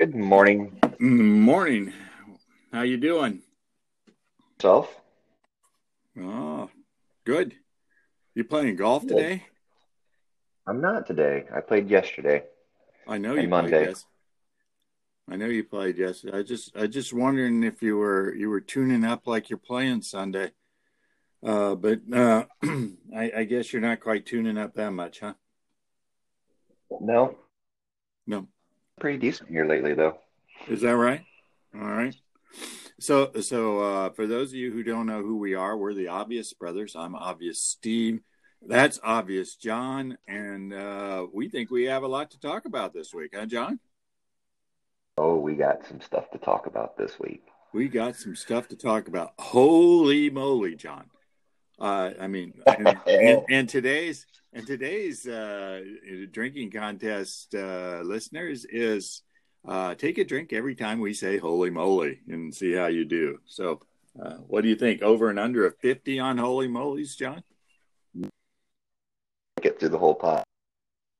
Good morning. Morning. How you doing? Self? Oh, good. You playing golf Good. today? I'm not today. I played yesterday. I know you Monday. played. I know you played yesterday. I just I just wondering if you were you were tuning up like you're playing Sunday. Uh, but uh, I, I guess you're not quite tuning up that much, huh? No, No. Pretty decent here lately, though. Is that right? All right. So, so uh, for those of you who don't know who we are, we're the Obvious Brothers. I'm Obvious Steve. That's Obvious John, and uh, we think we have a lot to talk about this week, huh, John? Oh, we got some stuff to talk about this week. We got some stuff to talk about. Holy moly, John! Uh, I mean, and, and, and today's and today's uh, drinking contest uh, listeners is uh, take a drink every time we say "Holy moly" and see how you do. So, uh, what do you think? Over and under a fifty on Holy molies, John? Get through the whole pot.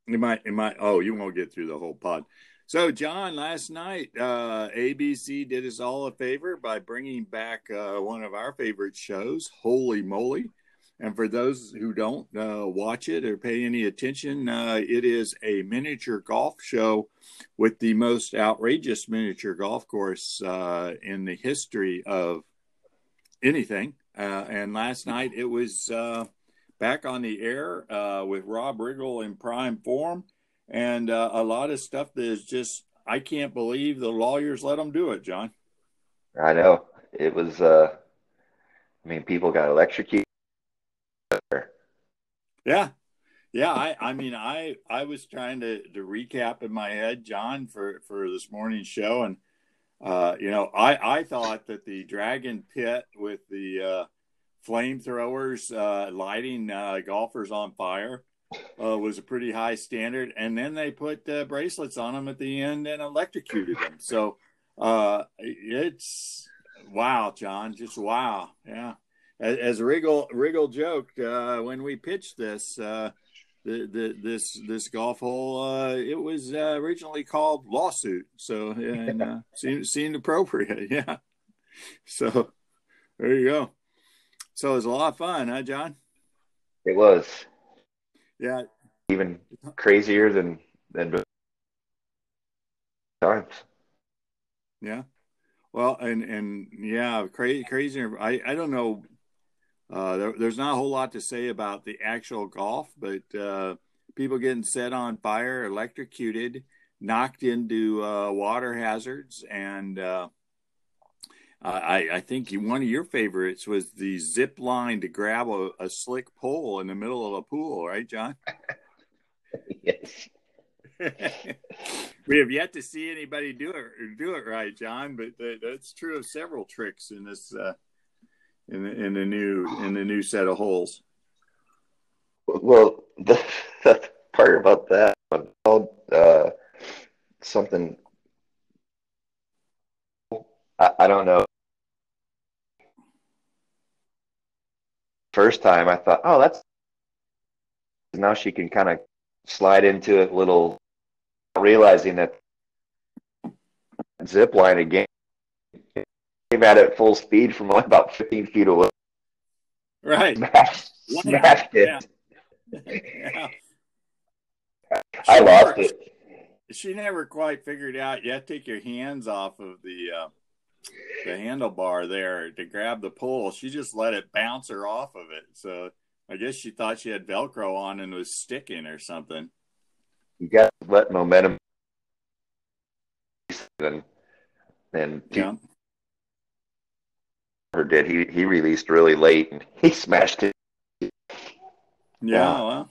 You might, it might. Oh, you won't get through the whole pod. So, John, last night, uh, ABC did us all a favor by bringing back uh, one of our favorite shows, Holey Moley. And for those who don't uh, watch it or pay any attention, uh, it is a miniature golf show with the most outrageous miniature golf course uh, in the history of anything. Uh, and last night it was uh, back on the air uh, with Rob Riggle in prime form and a lot of stuff that is just I can't believe the lawyers let them do it, John. I know. It was, I mean, people got electrocuted. Yeah, yeah. I I mean I I was trying to to recap in my head, John, for for this morning's show, and uh, you know I I thought that the Dragon Pit with the uh, flamethrowers uh, lighting uh, golfers on fire. Uh, was a pretty high standard, and then they put uh, bracelets on them at the end and electrocuted them. So uh, it's wow, John, just wow, yeah. As, as Riggle Riggle joked uh, when we pitched this, uh, the, the this this golf hole, uh, it was uh, originally called lawsuit, so and uh, seemed seemed appropriate, yeah. So there you go. So it was a lot of fun, huh, John? It was Yeah, even crazier than than before times. Yeah. Well, and and yeah, crazy, crazy. I I don't know. Uh, there, there's not a whole lot to say about the actual golf, but uh, people getting set on fire, electrocuted, knocked into uh, water hazards, and uh, I I think one of your favorites was the zip line to grab a, a slick pole in the middle of a pool, right, John? yes. we have yet to see anybody do it do it right, John. But that, that's true of several tricks in this uh, in the, in the new in the new set of holes. Well, the, the part about that, uh, something, I, I don't know. First time I thought, oh, that's now she can kind of slide into it a little, realizing that zip line again came at it full speed from only about 15 feet away. Right. Smashed, smashed it. Yeah. Yeah. I She lost never- it. She never quite figured out. You have to take your hands off of the uh, the handlebar there to grab the pole. She just let it bounce her off of it. So I guess she thought she had Velcro on and was sticking or something. You got to let momentum and and Yeah. Cooper did he he released really late and he smashed it. Yeah, Yeah. well,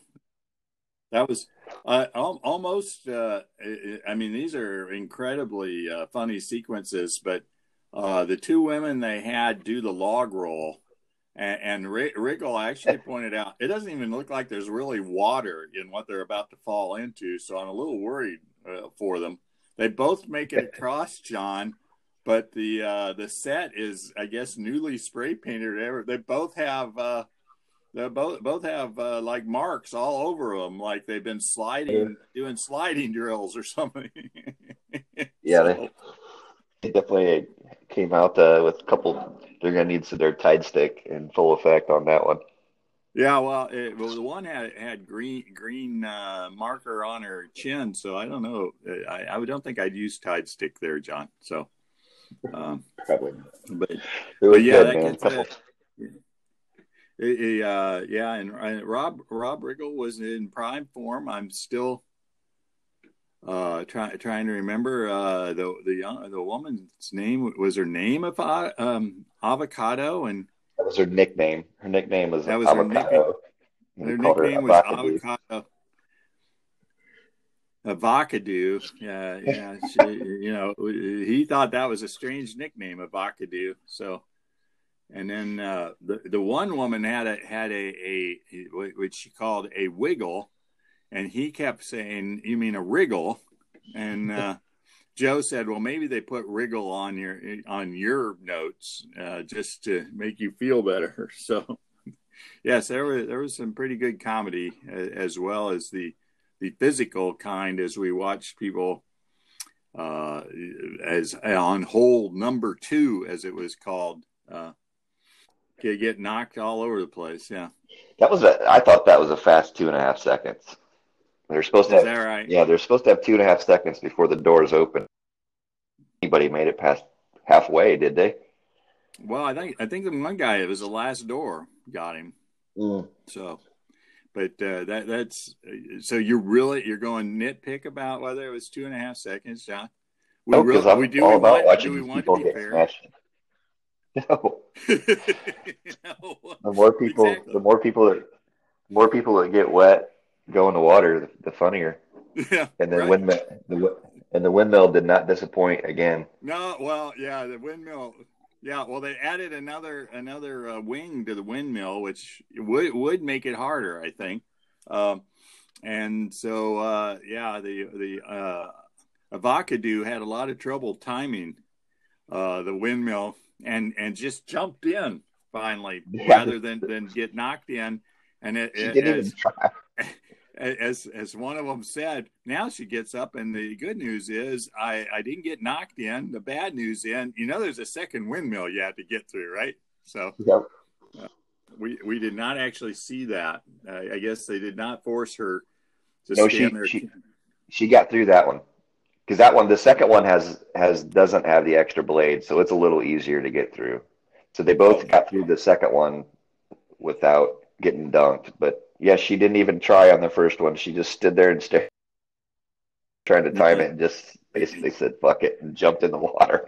that was uh, al- almost. Uh, I I mean, these are incredibly uh, funny sequences, but uh, the two women they had do the log roll, and, and Ri- Riggle actually pointed out it doesn't even look like there's really water in what they're about to fall into. So I'm a little worried uh, for them. They both make it across, John, but the uh, the set is, I guess, newly spray painted. They both have. Uh, they both both have uh, like marks all over them, like they've been sliding, doing sliding drills or something. Yeah, so. they, they definitely came out uh, with a couple. They're gonna need their tide stick in full effect on that one. Yeah, well, it, well, the one had had green green uh, marker on her chin, so I don't know. I, I don't think I'd use Tide stick there, John. So, um, probably, but, but yeah, good, that gets, uh, it, uh, yeah, and, and, Rob Rob Riggle was in prime form. I'm still uh, trying trying to remember uh, the the young, the woman's name was her name of um, avocado and that was her nickname. Her nickname was that was avocado. her nickname. Her nickname was avocado. Avocado. Yeah, yeah. She, you know, he thought that was a strange nickname, Avocado. So, and then uh, the the one woman had a had a a which she called a wiggle, and he kept saying, "You mean a wriggle?" And uh, Joe said, "Well, maybe they put wriggle on your on your notes uh, just to make you feel better." So, yes, there was there was some pretty good comedy as well as the the physical kind as we watched people uh, as on hold number two, as it was called, uh, get, get knocked all over the place. Yeah, that was a. I thought that was a fast two and a half seconds. They're supposed to. Is have, that right? Yeah, they're supposed to have two and a half seconds before the doors open. Anybody made it past halfway? Did they? Well, I think I think the one guy it was the last door got him. Mm. So, but uh, that that's so you're really you're going nitpick about whether it was two and a half seconds, John. We no, because I'm we do all about want, watching do people get fair? smashed. No. no. The more people, exactly. the more people that, more people that get wet, go in the water, the, the funnier. Yeah. And then right. windmill, the and the windmill did not disappoint again. No, well, yeah, the windmill. Yeah, well, they added another another uh, wing to the windmill, which would would make it harder, I think. Um, and so, uh, yeah, the the uh, Avocado had a lot of trouble timing uh, the windmill and and just jumped in finally yeah. rather than than get knocked in. And it, she didn't as, even try. As as one of them said, now she gets up, and the good news is I I didn't get knocked in. The bad news in, you know, there's a second windmill you have to get through, right? So yep. Uh, we we did not actually see that. Uh, I guess they did not force her to no, stand she, there. She, she got through that one because that one, the second one has has doesn't have the extra blade, so it's a little easier to get through. So they both got through the second one without getting dunked, but yes, she didn't even try on the first one. She just stood there and stared, trying to time it, and just basically said "fuck it" and jumped in the water.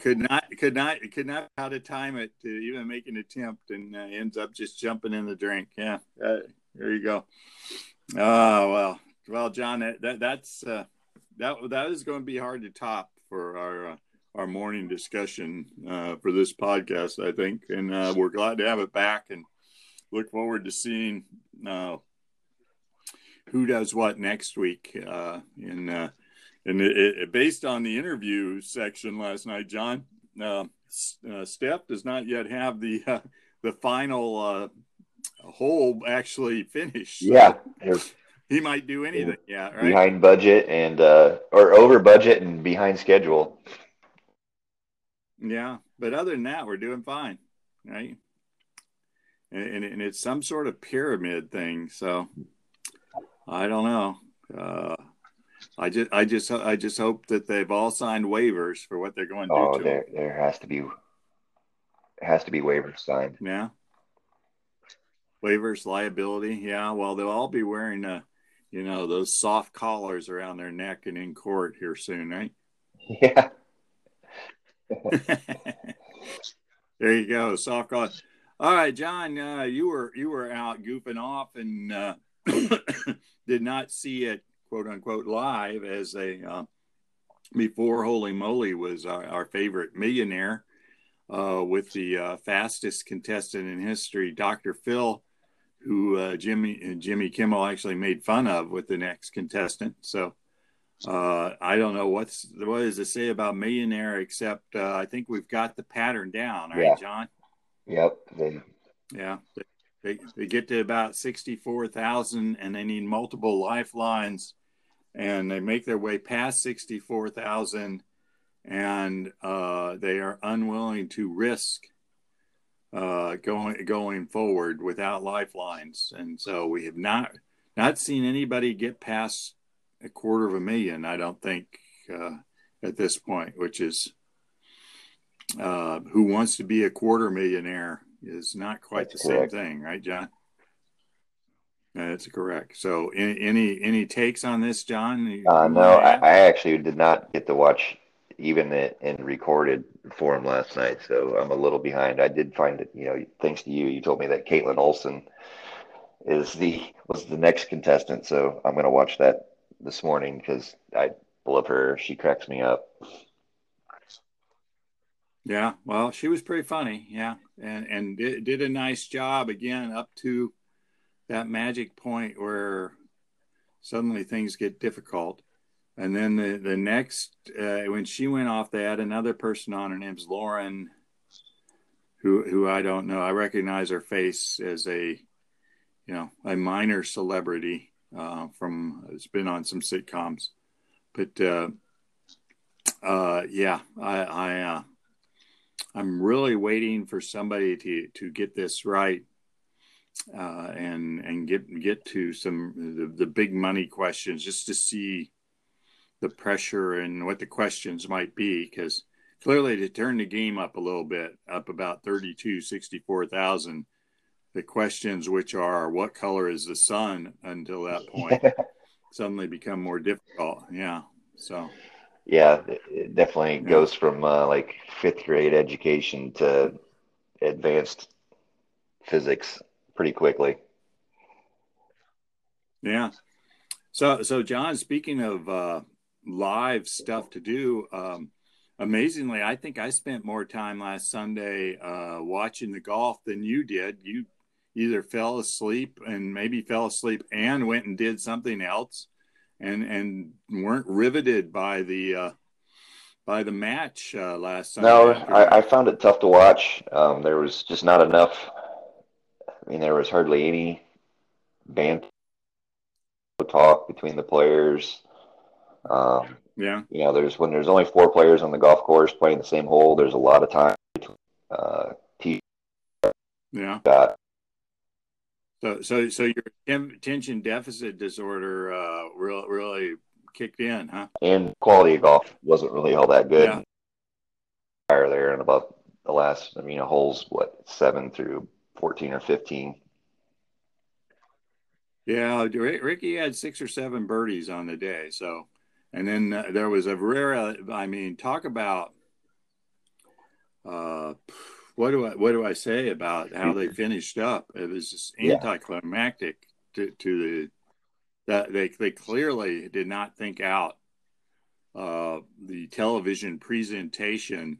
Could not, could not, could not how to time it to even make an attempt, and uh, ends up just jumping in the drink. Yeah, uh, there you go. Oh well, well, John, that, that that's uh, that that is going to be hard to top for our uh, our morning discussion uh, for this podcast, I think, and uh, we're glad to have it back and look forward to seeing uh, who does what next week. Uh, and uh, and it, it, based on the interview section last night, John, uh, uh, Steph does not yet have the uh, the final uh, hole actually finished. Yeah, he might do anything. Yeah, right. Behind budget and uh, or over budget and behind schedule. Yeah, but other than that, we're doing fine, right? And, and it's some sort of pyramid thing. So I don't know. Uh, I just, I just, I just hope that they've all signed waivers for what they're going to oh, do. there, them. there has to be, has to be waivers signed. Yeah. Waivers, liability. Yeah. Well, they'll all be wearing, uh, you know, those soft collars around their neck and in court here soon, right? Yeah. there you go. Soft collars. All right, John, uh, you were you were out goofing off and uh, did not see it quote unquote live as a uh, before Holey Moley was our, our favorite millionaire uh, with the uh, fastest contestant in history, Dr. Phil, who uh, Jimmy Jimmy Kimmel actually made fun of with the next contestant. So. I don't know what's what is to say about millionaire, except I think we've got the pattern down, right, yeah. John? Yep. They, yeah. They, they get to about 64,000 and they need multiple lifelines and they make their way past 64,000 and uh, they are unwilling to risk uh, going going forward without lifelines. And so we have not not seen anybody get past a quarter of a million. I don't think uh, at this point, which is uh, who wants to be a quarter millionaire is not quite That's the correct. same thing, right, John? That's correct. So, any any, any takes on this, John? Uh, no, I, I, actually did not get to watch even the in recorded form last night, so I'm a little behind. I did find it, you know, thanks to you, you told me that Kaitlin Olson is the was the next contestant, so I'm going to watch that this morning because I love her. She cracks me up. Yeah, well, she was pretty funny, yeah, and and did, did a nice job again up to that magic point where suddenly things get difficult. And then the, the next, uh, when she went off, they had another person on. Her name's Lauren, who who I don't know. I recognize her face as a, you know, a minor celebrity uh, from. It's been on some sitcoms, but uh, uh, yeah, I, I uh, I'm really waiting for somebody to to get this right uh, and and get get to some the, the big money questions just to see the pressure and what the questions might be because clearly to turn the game up a little bit up about 32 64,000 the questions which are what color is the sun until that point suddenly become more difficult. Yeah so yeah it definitely goes from uh, like fifth grade education to advanced physics pretty quickly. Yeah. So, so John, speaking of uh, live stuff to do, um, amazingly, I think I spent more time last Sunday uh, watching the golf than you did. You either fell asleep and maybe fell asleep and went and did something else, and and weren't riveted by the uh, by the match uh, last Sunday. No, I, I, found it tough to watch. Um, there was just not enough I mean, there was hardly any banter talk between the players. Um, yeah. You know, there's when there's only four players on the golf course playing the same hole. There's a lot of time. Uh, yeah. So, so, so your attention deficit disorder uh, really, really kicked in, huh? And quality of golf wasn't really all that good. Yeah. Higher there and about the last, I mean, a holes what seven through 14 or 15. Yeah, Rickie had six or seven birdies on the day. So, and then uh, there was a rare. I mean, talk about uh, what do I what do I say about how they finished up? It was just anticlimactic to, to the that they they clearly did not think out uh, the television presentation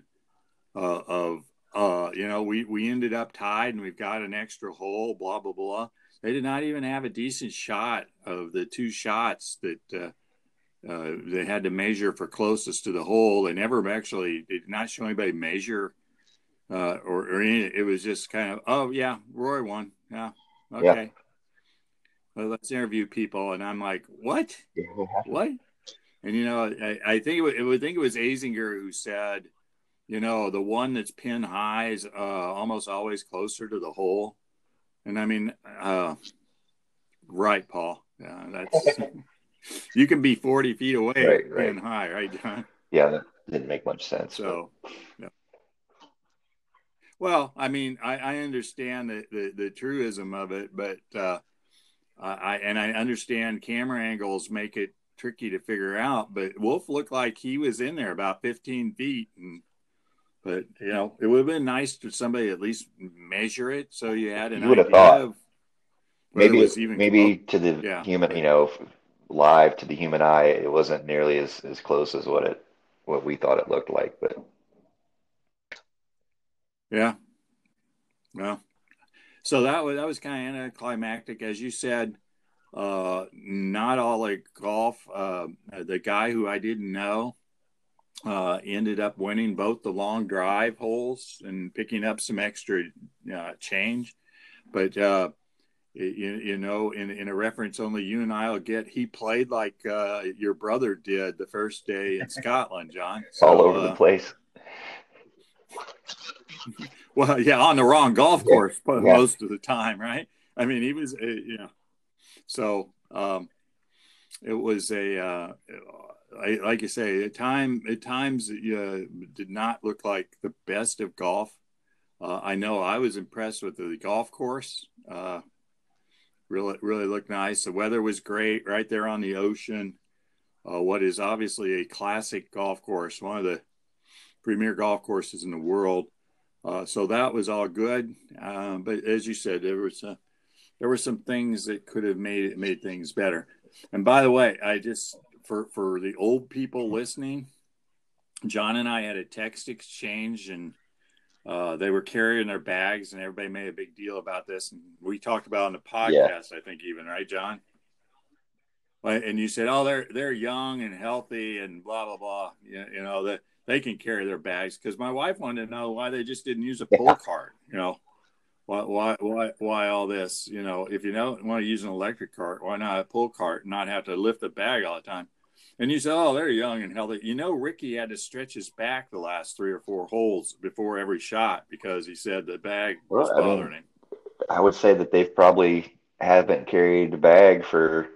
uh, of uh, you know, we we ended up tied and we've got an extra hole, blah blah blah. They did not even have a decent shot of the two shots that uh, uh, they had to measure for closest to the hole. They never actually did not show anybody measure, uh, or, or any, it was just kind of, oh yeah, Rory won, yeah, okay. Yeah. Well, let's interview people, and I'm like, what, what? And you know, I, I think it, was, it would think it was Azinger who said you know, the one that's pin high is uh, almost always closer to the hole. And I mean, uh, right, Paul. Yeah, that's you can be 40 feet away right, right. pin high, right, John? Yeah, that didn't make much sense. So, yeah. Well, I mean, I, I understand the, the, the, truism of it, but uh, I and I understand camera angles make it tricky to figure out. But Wolff looked like he was in there about 15 feet, and but you know, it would have been nice to somebody at least measure it so you had an you would have thought. maybe even maybe close. to the yeah. human, you know, live to the human eye, it wasn't nearly as, as close as what it what we thought it looked like. But yeah, well, so that was that was kind of anticlimactic, as you said. Uh, not all like golf. Uh, the guy who I didn't know uh, ended up winning both the long drive holes and picking up some extra uh, change. But uh, you, you know, in, in a reference only you and I'll get, he played like uh, your brother did the first day in Scotland, John. So, All over uh, the place. well, yeah, on the wrong golf course yeah. most of the time, right? I mean, he was, uh, you know, so um, it was a, uh, I, like you say, at time at times uh, did not look like the best of golf. Uh, I know I was impressed with the golf course. Uh, really, really looked nice. The weather was great, right there on the ocean. Uh, what is obviously a classic golf course, one of the premier golf courses in the world. Uh, so that was all good. Uh, but as you said, there was there were some things that could have made made things better. And by the way, I just for for the old people listening, John and I had a text exchange, and uh, they were carrying their bags, and everybody made a big deal about this. And we talked about on the podcast, yeah. I think, even right, John. And you said, "Oh, they're they're young and healthy, and blah blah blah." You, you know that they can carry their bags because my wife wanted to know why they just didn't use a pull yeah. cart. You know, why why why why all this? You know, if you don't want to use an electric cart, why not a pull cart and not have to lift the bag all the time? And you say, oh, they're young and healthy. You know, Rickie had to stretch his back the last three or four holes before every shot because he said the bag was bothering I mean, him. I would say that they've probably haven't carried a bag for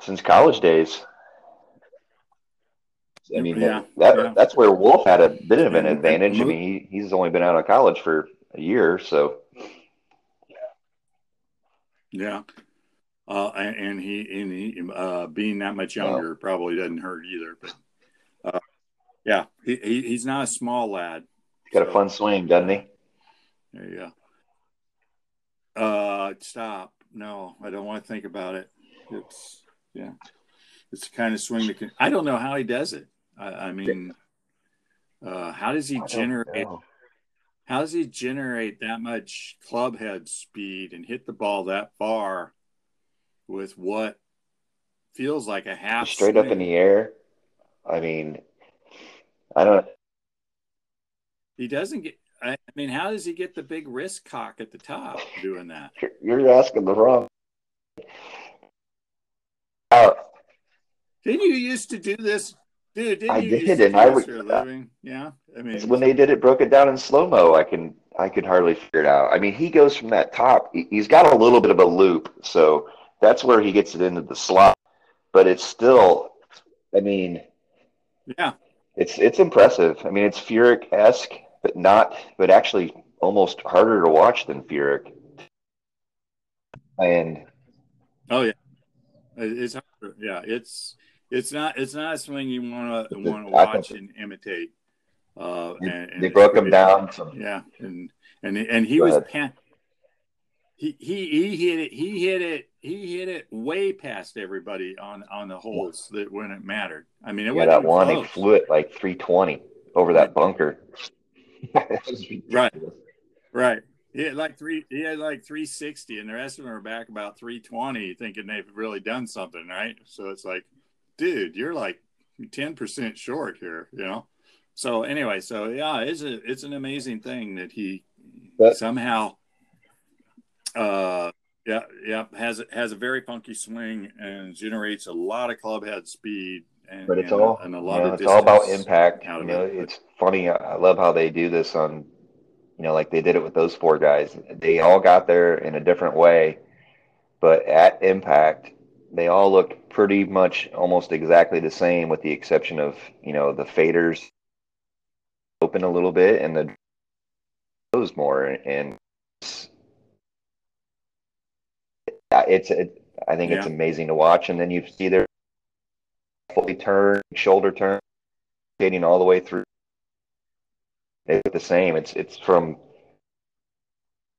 since college days. I mean, yeah, that, yeah. that's where Wolff had a bit of an advantage. I mean, he, he's only been out of college for a year, so. Yeah. Uh, and he and he uh, being that much younger well, probably doesn't hurt either. But uh, yeah, he, he, he's not a small lad. Got so. a fun swing, doesn't he? There you go. Uh, stop. No, I don't want to think about it. It's yeah, it's the kind of swing that can. I don't know how he does it. I, I mean, uh, how does he generate? How does he generate that much club head speed and hit the ball that far with what feels like a half straight swing. up in the air. I mean, I don't. He doesn't get. I mean, how does he get the big wrist cock at the top doing that? You're asking the wrong. Uh, didn't you used to do this, dude? Didn't I you did, and I would. Uh, living? Yeah, I mean, when they did it, broke it down in slow mo. I can, I could hardly figure it out. I mean, he goes from that top. He's got a little bit of a loop, so that's where he gets it into the slot. But it's still, I mean, yeah, it's it's impressive. I mean, it's Furyk esque, but not, but actually almost harder to watch than Furyk. And oh yeah, it's yeah, it's it's not it's not a swing you want to want to watch and imitate. Uh, and, they broke him down. Yeah, and and and he Go was pan- he he he hit it. He hit it. He hit it way past everybody on on the holes that when it mattered. I mean, it yeah, that one close. he flew it like 320 over that bunker. right, right. He had like three. He had like 360, and the rest of them are back about 320, thinking they've really done something, right? So it's like, dude, you're like 10 percent short here, you know. So anyway, so yeah, it's a it's an amazing thing that he but, somehow uh, yeah, yeah, has has a very funky swing and generates a lot of club head speed. And, but it's and, all and a lot you know, of it's all about impact. You know, it. it's funny. I love how they do this on, you know, like they did it with those four guys. They all got there in a different way, but at impact, they all look pretty much almost exactly the same, with the exception of you know the faders open a little bit and the goes more and it's it, I think yeah. it's amazing to watch. And then you see their fully turn, shoulder turn, skating all the way through. It's the same. It's it's from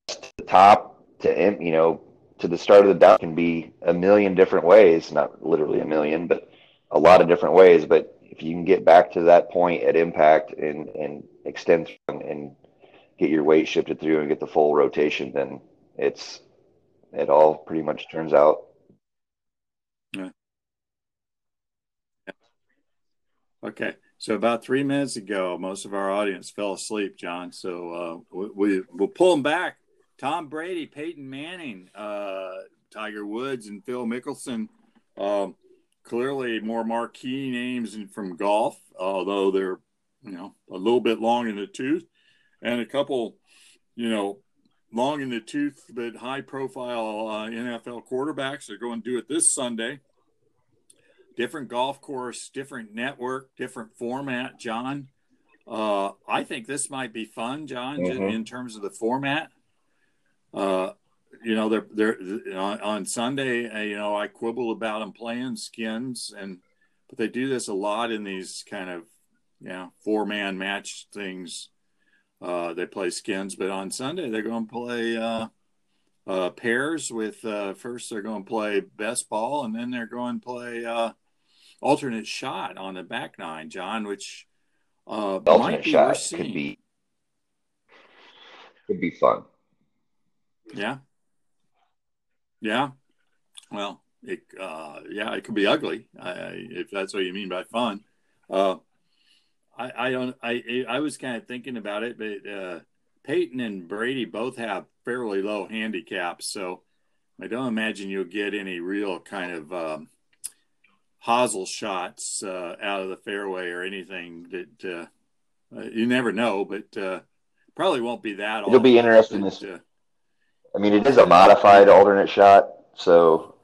the top to you know to the start of the down can be a million different ways. Not literally a million, but a lot of different ways. But if you can get back to that point at impact and and extend and, get your weight shifted through and get the full rotation, then it's it all pretty much turns out. Yeah. Okay. So about three minutes ago, most of our audience fell asleep, John. So uh, we, we will pull them back Tom Brady, Peyton Manning, uh, Tiger Woods, and Phil Mickelson. Um, clearly more marquee names from golf, although they're you know a little bit long in the tooth, and a couple, you know, long in the tooth but high profile uh, NFL quarterbacks are going to do it this Sunday. Different golf course, different network, different format. John, uh, I think this might be fun, John, mm-hmm. in terms of the format. Uh, you know, they're they're on, on Sunday. Uh, you know, I quibble about them playing skins, and but they do this a lot in these kind of yeah four man match things. Uh, they play skins, but on Sunday they're going to play uh, uh, pairs with uh, first they're going to play best ball, and then they're going to play uh, alternate shot on the back nine, John, which uh, alternate shot could be could be fun. Yeah, yeah. Well, it uh, yeah, it could be ugly I, if that's what you mean by fun. Uh, I, I don't. I I was kind of thinking about it, but uh, Peyton and Brady both have fairly low handicaps, so I don't imagine you'll get any real kind of um, hosel shots uh, out of the fairway or anything that uh, uh you never know, but uh, probably won't be that. It'll be interesting. But, this, I mean, it is a modified alternate shot, so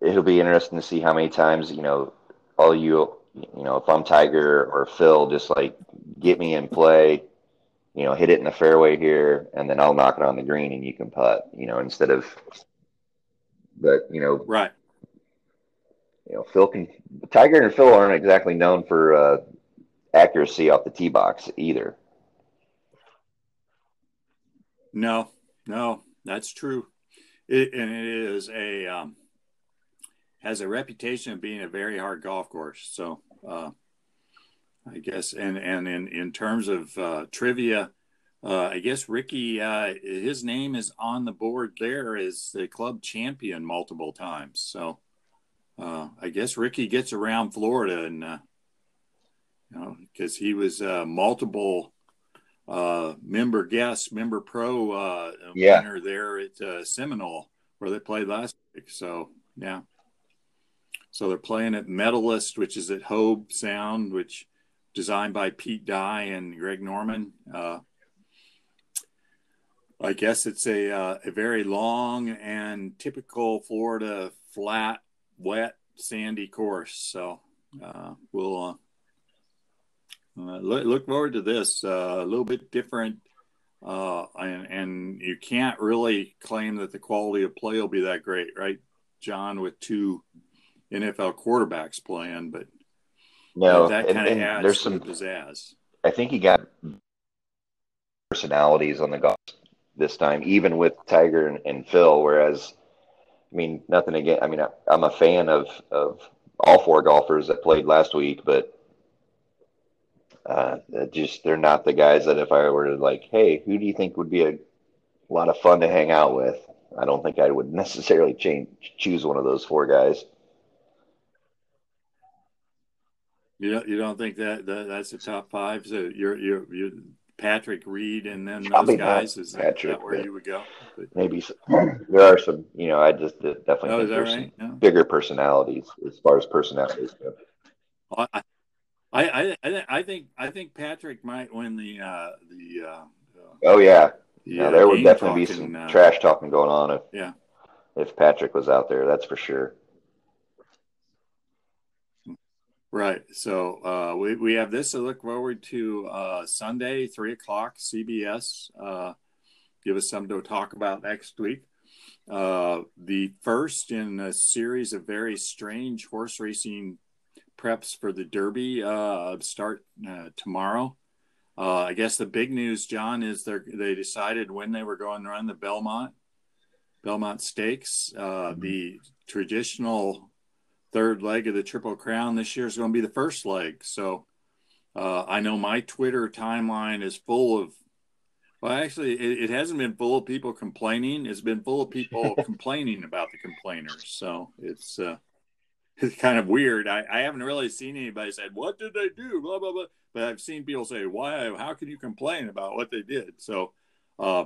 it'll be interesting to see how many times you know all you you know if I'm Tiger or Phil, just like get me in play, you know, hit it in the fairway here, and then I'll knock it on the green and you can putt, you know, instead of. But you know, right. You know, Phil can Tiger and Phil aren't exactly known for uh, accuracy off the tee box either. No, no, that's true. It, and it is a um, has a reputation of being a very hard golf course. So uh, I guess, and and in in terms of uh, trivia, uh, I guess Rickie, uh, his name is on the board there as the club champion multiple times. So uh, I guess Rickie gets around Florida, and uh, you know, because he was multiple uh, member guest, member pro uh, yeah. winner there at uh, Seminole where they played last week. So yeah, so they're playing at Medalist, which is at Hobe Sound, which designed by Pete Dye and Greg Norman. Uh, I guess it's a uh, a very long and typical Florida flat, wet, sandy course. So uh, we'll uh, look, look, forward to this. Uh, a little bit different, uh, and, and, you can't really claim that the quality of play will be that great, right, John? With two NFL quarterbacks playing, but no, that kind of adds there's some pizzazz. I think he got personalities on the golf this time, even with Tiger and, and Phil. Whereas, I mean, nothing again. I mean, I, I'm a fan of of all four golfers that played last week, but uh, just they're not the guys that if I were to like, hey, who do you think would be a lot of fun to hang out with? I don't think I would necessarily change choose one of those four guys. You don't, you don't think that, that that's the top five? So you're you're you're Patrick Reed and then those guys is Patrick, that where you would go? Maybe there are some. You know, I just definitely oh, think there's right? some bigger personalities as far as personalities go. I, I, I, I think I think Patrick might win the uh, the. Uh, oh yeah, yeah. There would definitely talking, be some uh, trash talking going on if yeah if Patrick was out there. That's for sure. Right. So uh, we we have this to look forward to uh, Sunday, three o'clock, CBS. Uh, give us something to talk about next week. Uh, the first in a series of very strange horse racing preps for the Derby uh, start uh, tomorrow. Uh, I guess the big news, John, is they they decided when they were going to run the Belmont Belmont Stakes. Uh, mm-hmm. The traditional third leg of the Triple Crown this year is going to be the first leg. So uh, I know my Twitter timeline is full of. Well, actually, it, it hasn't been full of people complaining. It's been full of people complaining about the complainers. So it's uh, it's kind of weird. I, I haven't really seen anybody said, "What did they do?" Blah blah blah. But I've seen people say, "Why? How can you complain about what they did?" So, uh,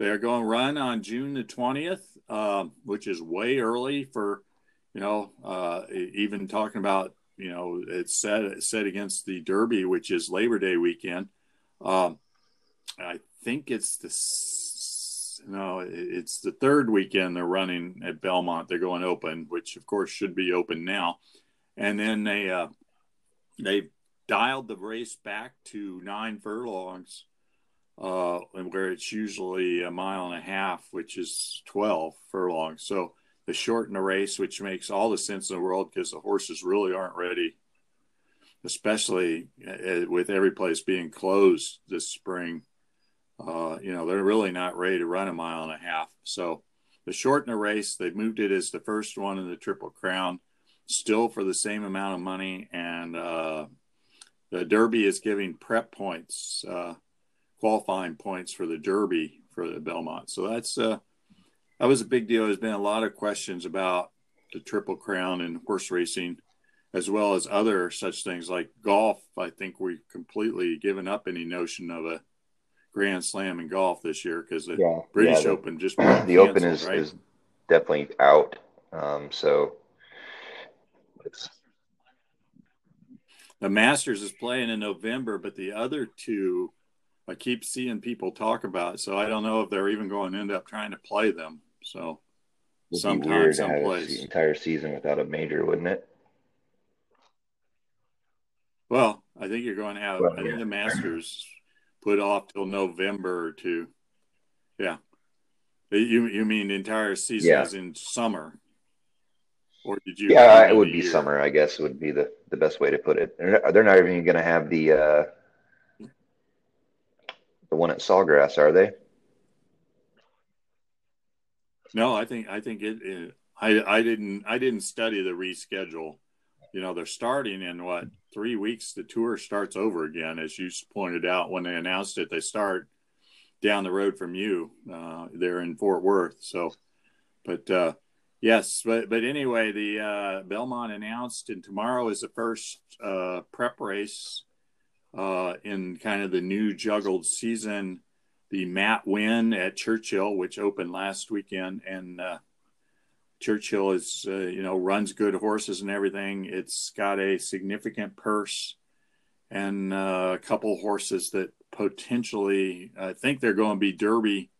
they're going to run on June the 20th, um, which is way early for, you know, uh, even talking about, you know, it's set, set against the Derby, which is Labor Day weekend. Um, I think it's the, no, it's the third weekend they're running at Belmont. They're going open, which of course should be open now. And then they, uh, they dialed the race back to nine furlongs uh, where it's usually a mile and a half, which is 12 furlongs. So they shorten the race, which makes all the sense in the world because the horses really aren't ready, especially uh, with every place being closed this spring. Uh, you know, they're really not ready to run a mile and a half. So they shorten the race. They moved it as the first one in the Triple Crown, still for the same amount of money. And uh, the Derby is giving prep points. Uh, qualifying points for the Derby for the Belmont. So that's uh, that was a big deal. There's been a lot of questions about the Triple Crown and horse racing, as well as other such things like golf. I think we've completely given up any notion of a Grand Slam in golf this year because the yeah, British yeah, the, Open just the canceled, Open is, right? is definitely out. Um, so the Masters is playing in November, but the other two I keep seeing people talk about. So I don't know if they're even going to end up trying to play them. So It'd sometime, someplace. The entire season without a major, wouldn't it? Well, I think you're going to have. Well, I think the Masters put off till November or two. Yeah, you you mean the entire season yeah. is in summer, or did you? Yeah, it would be year? summer. I guess would be the the best way to put it. They're, they're not even going to have the. Uh, the one at Sawgrass, are they? No, I think I think it, it. I I didn't I didn't study the reschedule. You know, they're starting in what three weeks. The tour starts over again, as you pointed out when they announced it. They start down the road from you. Uh, they're in Fort Worth. So, but uh, yes, but but anyway, the uh, Belmont announced, and tomorrow is the first uh, prep race uh, in kind of the new juggled season. The Matt Winn at Churchill, which opened last weekend, and uh, Churchill is uh, you know runs good horses and everything. It's got a significant purse and uh, a couple horses that potentially I think they're going to be Derby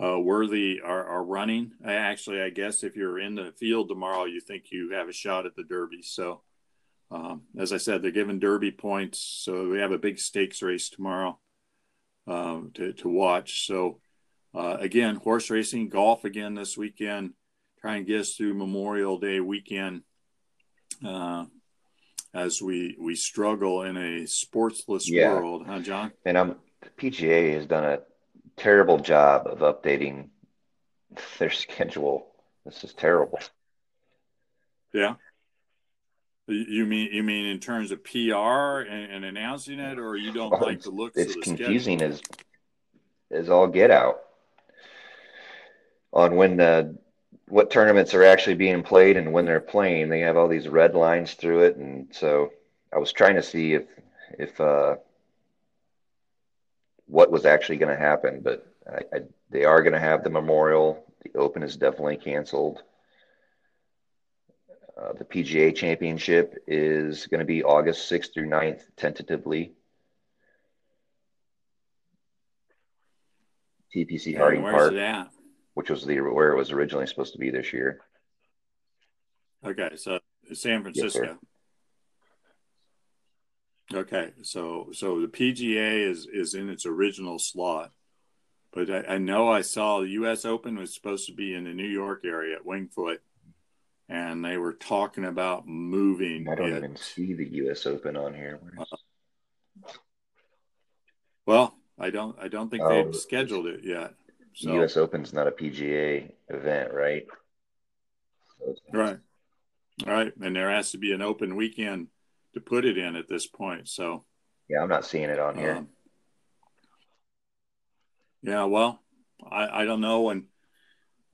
uh, worthy are, are running. I actually, I guess if you're in the field tomorrow, you think you have a shot at the Derby. So um, as I said, they're giving Derby points, so we have a big stakes race tomorrow um, to, to watch. So uh, again, horse racing, golf again this weekend. Try and get us through Memorial Day weekend uh, as we we struggle in a sportsless yeah. world, huh, John? And I'm PGA has done a terrible job of updating their schedule. This is terrible. Yeah. You mean you mean in terms of PR and, and announcing it, or you don't like the looks? It's confusing schedule? as as all get out on when the what tournaments are actually being played and when they're playing. They have all these red lines through it, and so I was trying to see if if uh, what was actually going to happen, but I, I, they are going to have the memorial. The Open is definitely canceled. Uh, the PGA Championship is going to be August 6th through 9th, tentatively. TPC Harding Park, which was the where it was originally supposed to be this year. Okay, so San Francisco. Yes, okay, so so the PGA is is in its original slot, but I, I know I saw the U.S. Open was supposed to be in the New York area at Winged Foot, and they were talking about moving. I don't it. even see the U.S. Open on here. Uh, well, I don't. I don't think oh, they've scheduled it yet. So. U.S. Open's not a PGA event, right? right, right, and there has to be an open weekend to put it in at this point. So, yeah, I'm not seeing it on here. Um, yeah, well, I, I don't know, and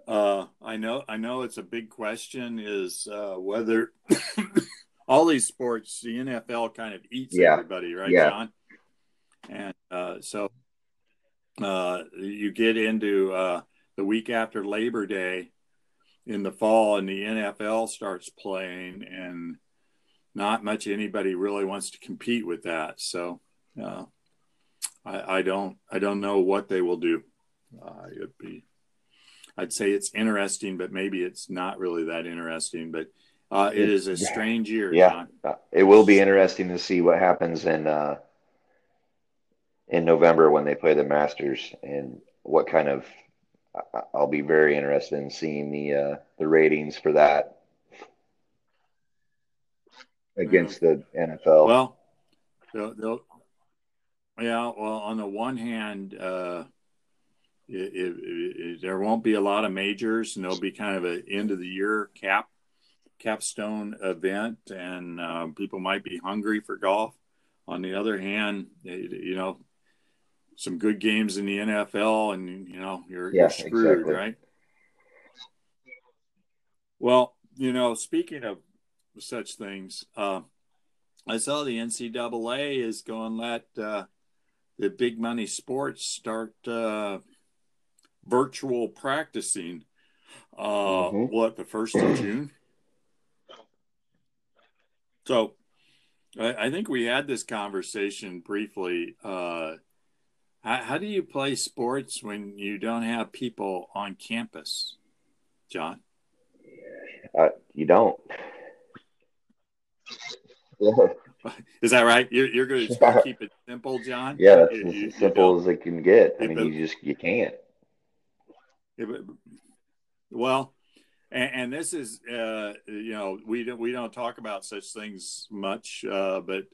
uh, I know, I know, it's a big question. Is uh, whether all these sports, the NFL kind of eats yeah. everybody, right, yeah. John? And uh, so, uh, you get into uh, the week after Labor Day in the fall, and the NFL starts playing, and not much anybody really wants to compete with that. So uh, I, I, don't I don't know what they will do. Uh, it'd be I'd say it's interesting, but maybe it's not really that interesting. But uh, it is a strange year. Yeah, John. Uh, it will be interesting to see what happens in uh, in November when they play the Masters and what kind of. I'll be very interested in seeing the uh, the ratings for that against the NFL. Well, they'll, they'll, yeah. Well, on the one hand, uh, it, it, it, there won't be a lot of majors, and there'll be kind of an end of the year cap capstone event, and uh, people might be hungry for golf. On the other hand, you know, some good games in the NFL, and you know, you're, yeah, you're screwed, exactly. right? Well, you know, speaking of such things, uh, I saw the NCAA is going to let uh, the big money sports start uh, virtual practicing. Uh, mm-hmm. What the first of June? So, I, I, think we had this conversation briefly. How, how do you play sports when you don't have people on campus, John? Uh, you don't. Is that right? You're, you're going to keep it simple, John. Yeah, that's you, as simple as it can get. I mean, you just you can't. Well, and, and this is, uh, you know, we don't we don't talk about such things much, uh, but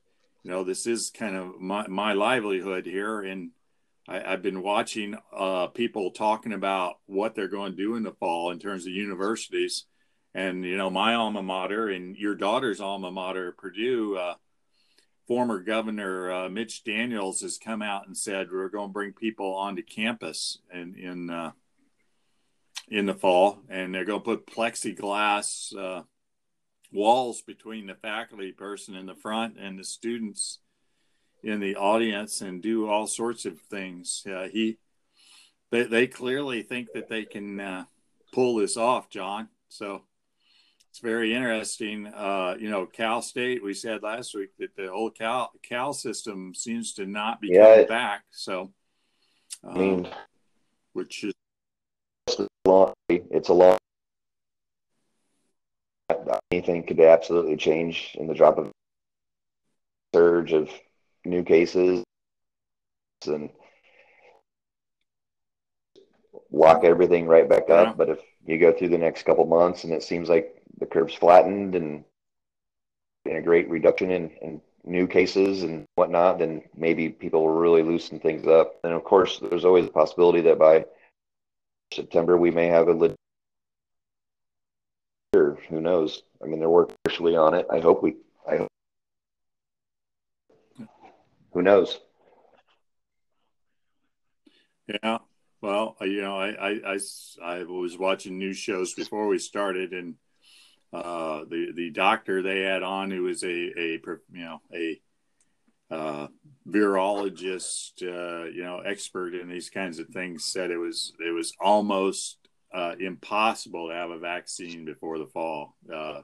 you know, this is kind of my, my livelihood here, and I, have been watching uh, people talking about what they're going to do in the fall in terms of universities, and you know, my alma mater and your daughter's alma mater, Purdue. Uh, former governor uh, Mitch Daniels has come out and said we're going to bring people onto campus and in uh, in the fall, and they're going to put plexiglass uh, walls between the faculty person in the front and the students in the audience, and do all sorts of things. Uh, he, they, they clearly think that they can uh, pull this off, John. So it's very interesting. Uh, you know, Cal State. We said last week that the whole Cal Cal system seems to not be yeah, coming back. So, um, I mean, which is. It's a lot. Anything could absolutely change in the drop of surge of new cases and lock everything right back up. Yeah. But if you go through the next couple months and it seems like the curve's flattened and in a great reduction in, in new cases and whatnot, then maybe people will really loosen things up. And of course, there's always a possibility that by September, we may have a legit Who knows? I mean, they're working officially on it. I hope we. I hope. Who knows? Yeah. Well, you know, I, I, I, I was watching news shows before we started, and uh, the the doctor they had on who was a a you know a uh, virologist, uh, you know, expert in these kinds of things, said it was it was almost uh, impossible to have a vaccine before the fall uh,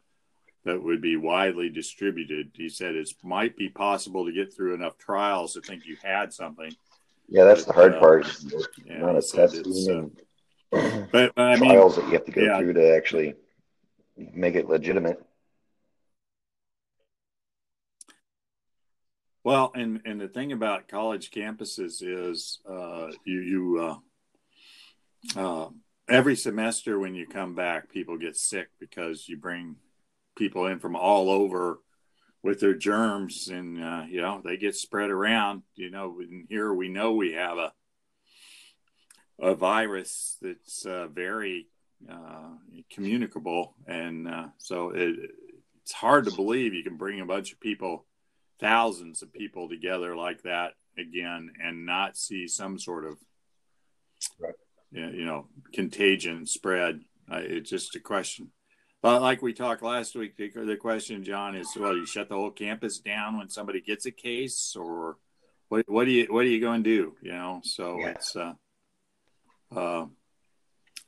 that would be widely distributed. He said it might be possible to get through enough trials to think you had something. Yeah, that's but, the hard uh, part. Yeah, not a testing uh, but, I mean, trials that you have to go yeah. through to actually make it legitimate. Well, and and the thing about college campuses is uh, you you uh, uh, every semester when you come back, people get sick because you bring people in from all over with their germs, and uh, you know they get spread around. You know, here we know we have a a virus that's uh, very uh, communicable, and so it, it's hard to believe you can bring a bunch of people thousands of people together like that again and not see some sort of right. you know contagion spread uh, it's just a question but like we talked last week the, question john is well you shut the whole campus down when somebody gets a case or what what do you what are you going to do? You know, so Yeah. it's uh, uh,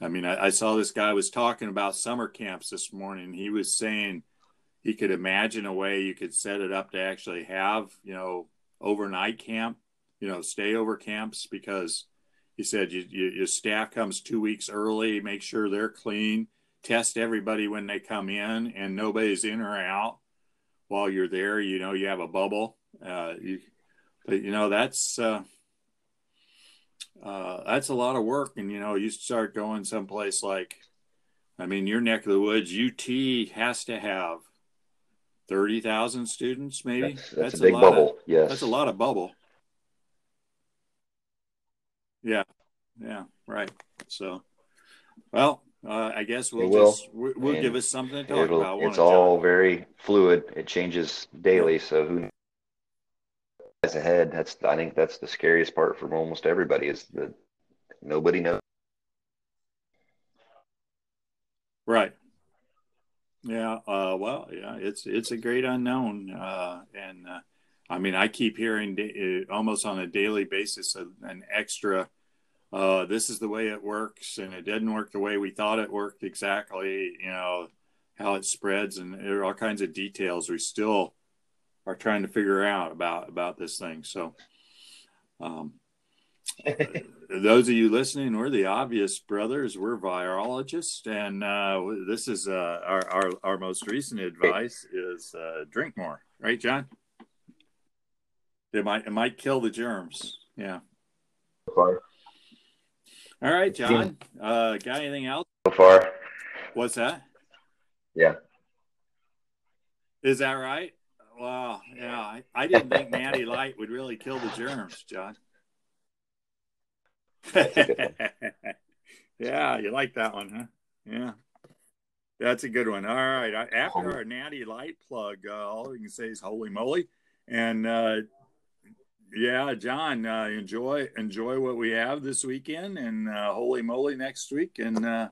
I mean, I, I saw this guy was talking about summer camps this morning. He was saying he could imagine a way you could set it up to actually have you know overnight camp, you know, stay over camps because he said you, you, your staff comes two weeks early, make sure they're clean, test everybody when they come in, and nobody's in or out while you're there. You know, you have a bubble. Uh, you, but you know that's uh, uh, that's a lot of work, and you know you start going someplace like, I mean, your neck of the woods, UT has to have thirty thousand students, maybe. That's, that's, a big lot bubble. Of, yes. that's a lot of bubble. Yeah, yeah, right. So, well, uh, I guess we'll will. just we'll, And give us something to talk about. it's all very fluid. It changes daily. So who knows ahead? That's I think that's the scariest part for almost everybody is that nobody knows. right. Yeah. Uh, well, yeah. It's it's a great unknown, uh, and uh, I mean, I keep hearing da- uh, almost on a daily basis a, an extra. Uh, this is the way it works, and it didn't work the way we thought it worked exactly. You know how it spreads, and there are all kinds of details we still are trying to figure out about about this thing. So, um, those of you listening, we're the obvious brothers. We're virologists, and uh, this is uh, our, our our most recent advice is uh, drink more, right, John? It might it might kill the germs. Yeah. All right, John. Uh, got anything else? so far, What's that? yeah. Is that right? Wow. Yeah, I, I didn't think Natty Light would really kill the germs, John. That's a good yeah, you like that one, huh? Yeah. That's a good one. All right. After our Natty Light plug, uh, all we can say is holy moly. And uh, yeah, John, uh, enjoy enjoy what we have this weekend and uh, holy moly next week. And uh,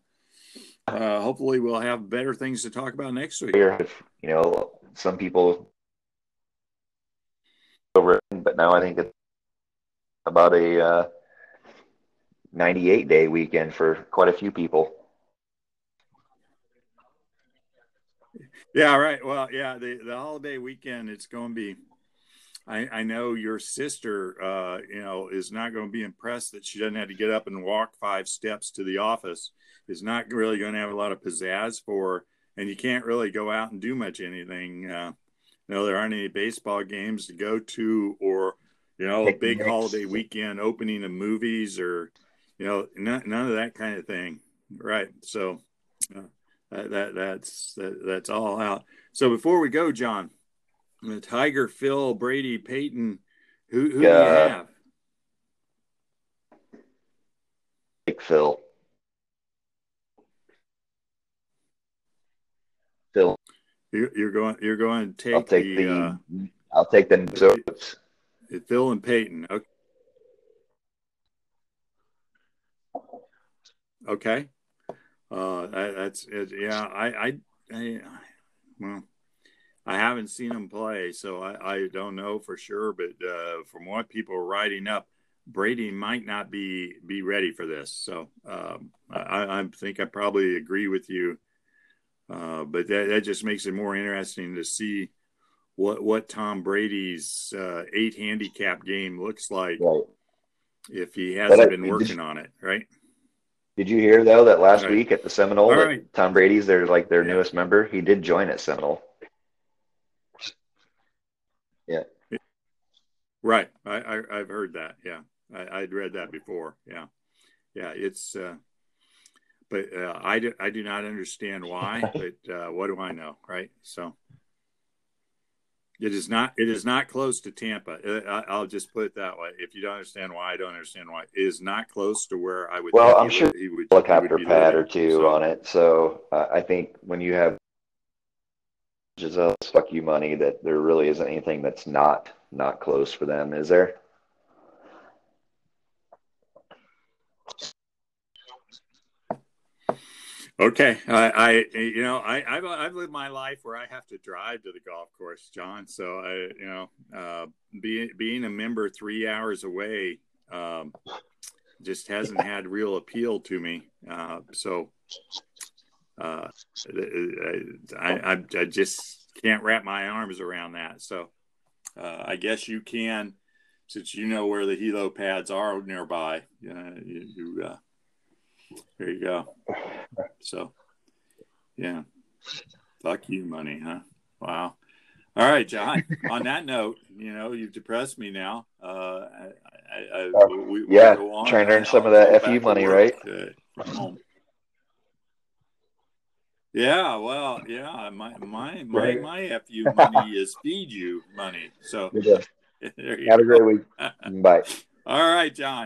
uh, hopefully we'll have better things to talk about next week. You know, some people over, but now I think it's about a uh, 98 day weekend for quite a few people. Yeah, right. Well, yeah, the, the holiday weekend, it's going to be. I, I know your sister, uh, you know, is not going to be impressed that she doesn't have to get up and walk five steps to the office. Is not really going to have a lot of pizzazz for, her, and you can't really go out and do much anything. Uh, you know, there aren't any baseball games to go to, or you know, a big holiday weekend opening of movies, or you know, none, none of that kind of thing. Right. So uh, that, that that's that, that's all out. So before we go, John, Tiger, Phil, Brady, Peyton, who who do Yeah. you have? Big Phil. Phil, You're, you're going you're going to take, I'll take the, the, uh, I'll take the. Phil and Peyton. Okay. Okay. Uh, that, that's it. Yeah, I, I, I, well, I haven't seen him play, so I, I don't know for sure. But uh, from what people are writing up, Brady might not be be ready for this. So um, I, I think I probably agree with you. Uh, but that, that just makes it more interesting to see what what Tom Brady's uh, eight handicap game looks like Right. if he hasn't I- been working on it, right? Did you hear though that last Right. week at the Seminole, right. Tom Brady's their like their Yeah. newest member? He did join at Seminole. Right. I, I I've heard that. Yeah, I, I'd read that before. Yeah, yeah. It's, uh, but uh, I do I do not understand why. but uh, what do I know, right? So it is not it is not close to Tampa. Uh, I, I'll just put it that way. If you don't understand why, I don't understand why. It is not close to where I would. Well, I'm he sure would, he would Helicopter he would pad living. or two So- on it. So uh, I think when you have Gisele fuck you money, that there really isn't anything that's not not close for them, is there? Okay, I, I you know I I've, I've, lived my life where I have to drive to the golf course, John. So I you know uh, being being a member three hours away um, just hasn't had real appeal to me. Uh, so uh, I, I, I just can't wrap my arms around that. So uh, I guess you can, since you know where the helo pads are nearby. Uh, you, you uh, there you go. So, yeah. Fuck you, money, huh? Wow. All right, John. on that note, you know, you've depressed me now. Uh, I, I, I, we, yeah, trying to earn some of that FU money, right? Yeah, well, yeah. My my my, right. my FU money is feed you money. So there you Have go. a great week. Bye. All right, John.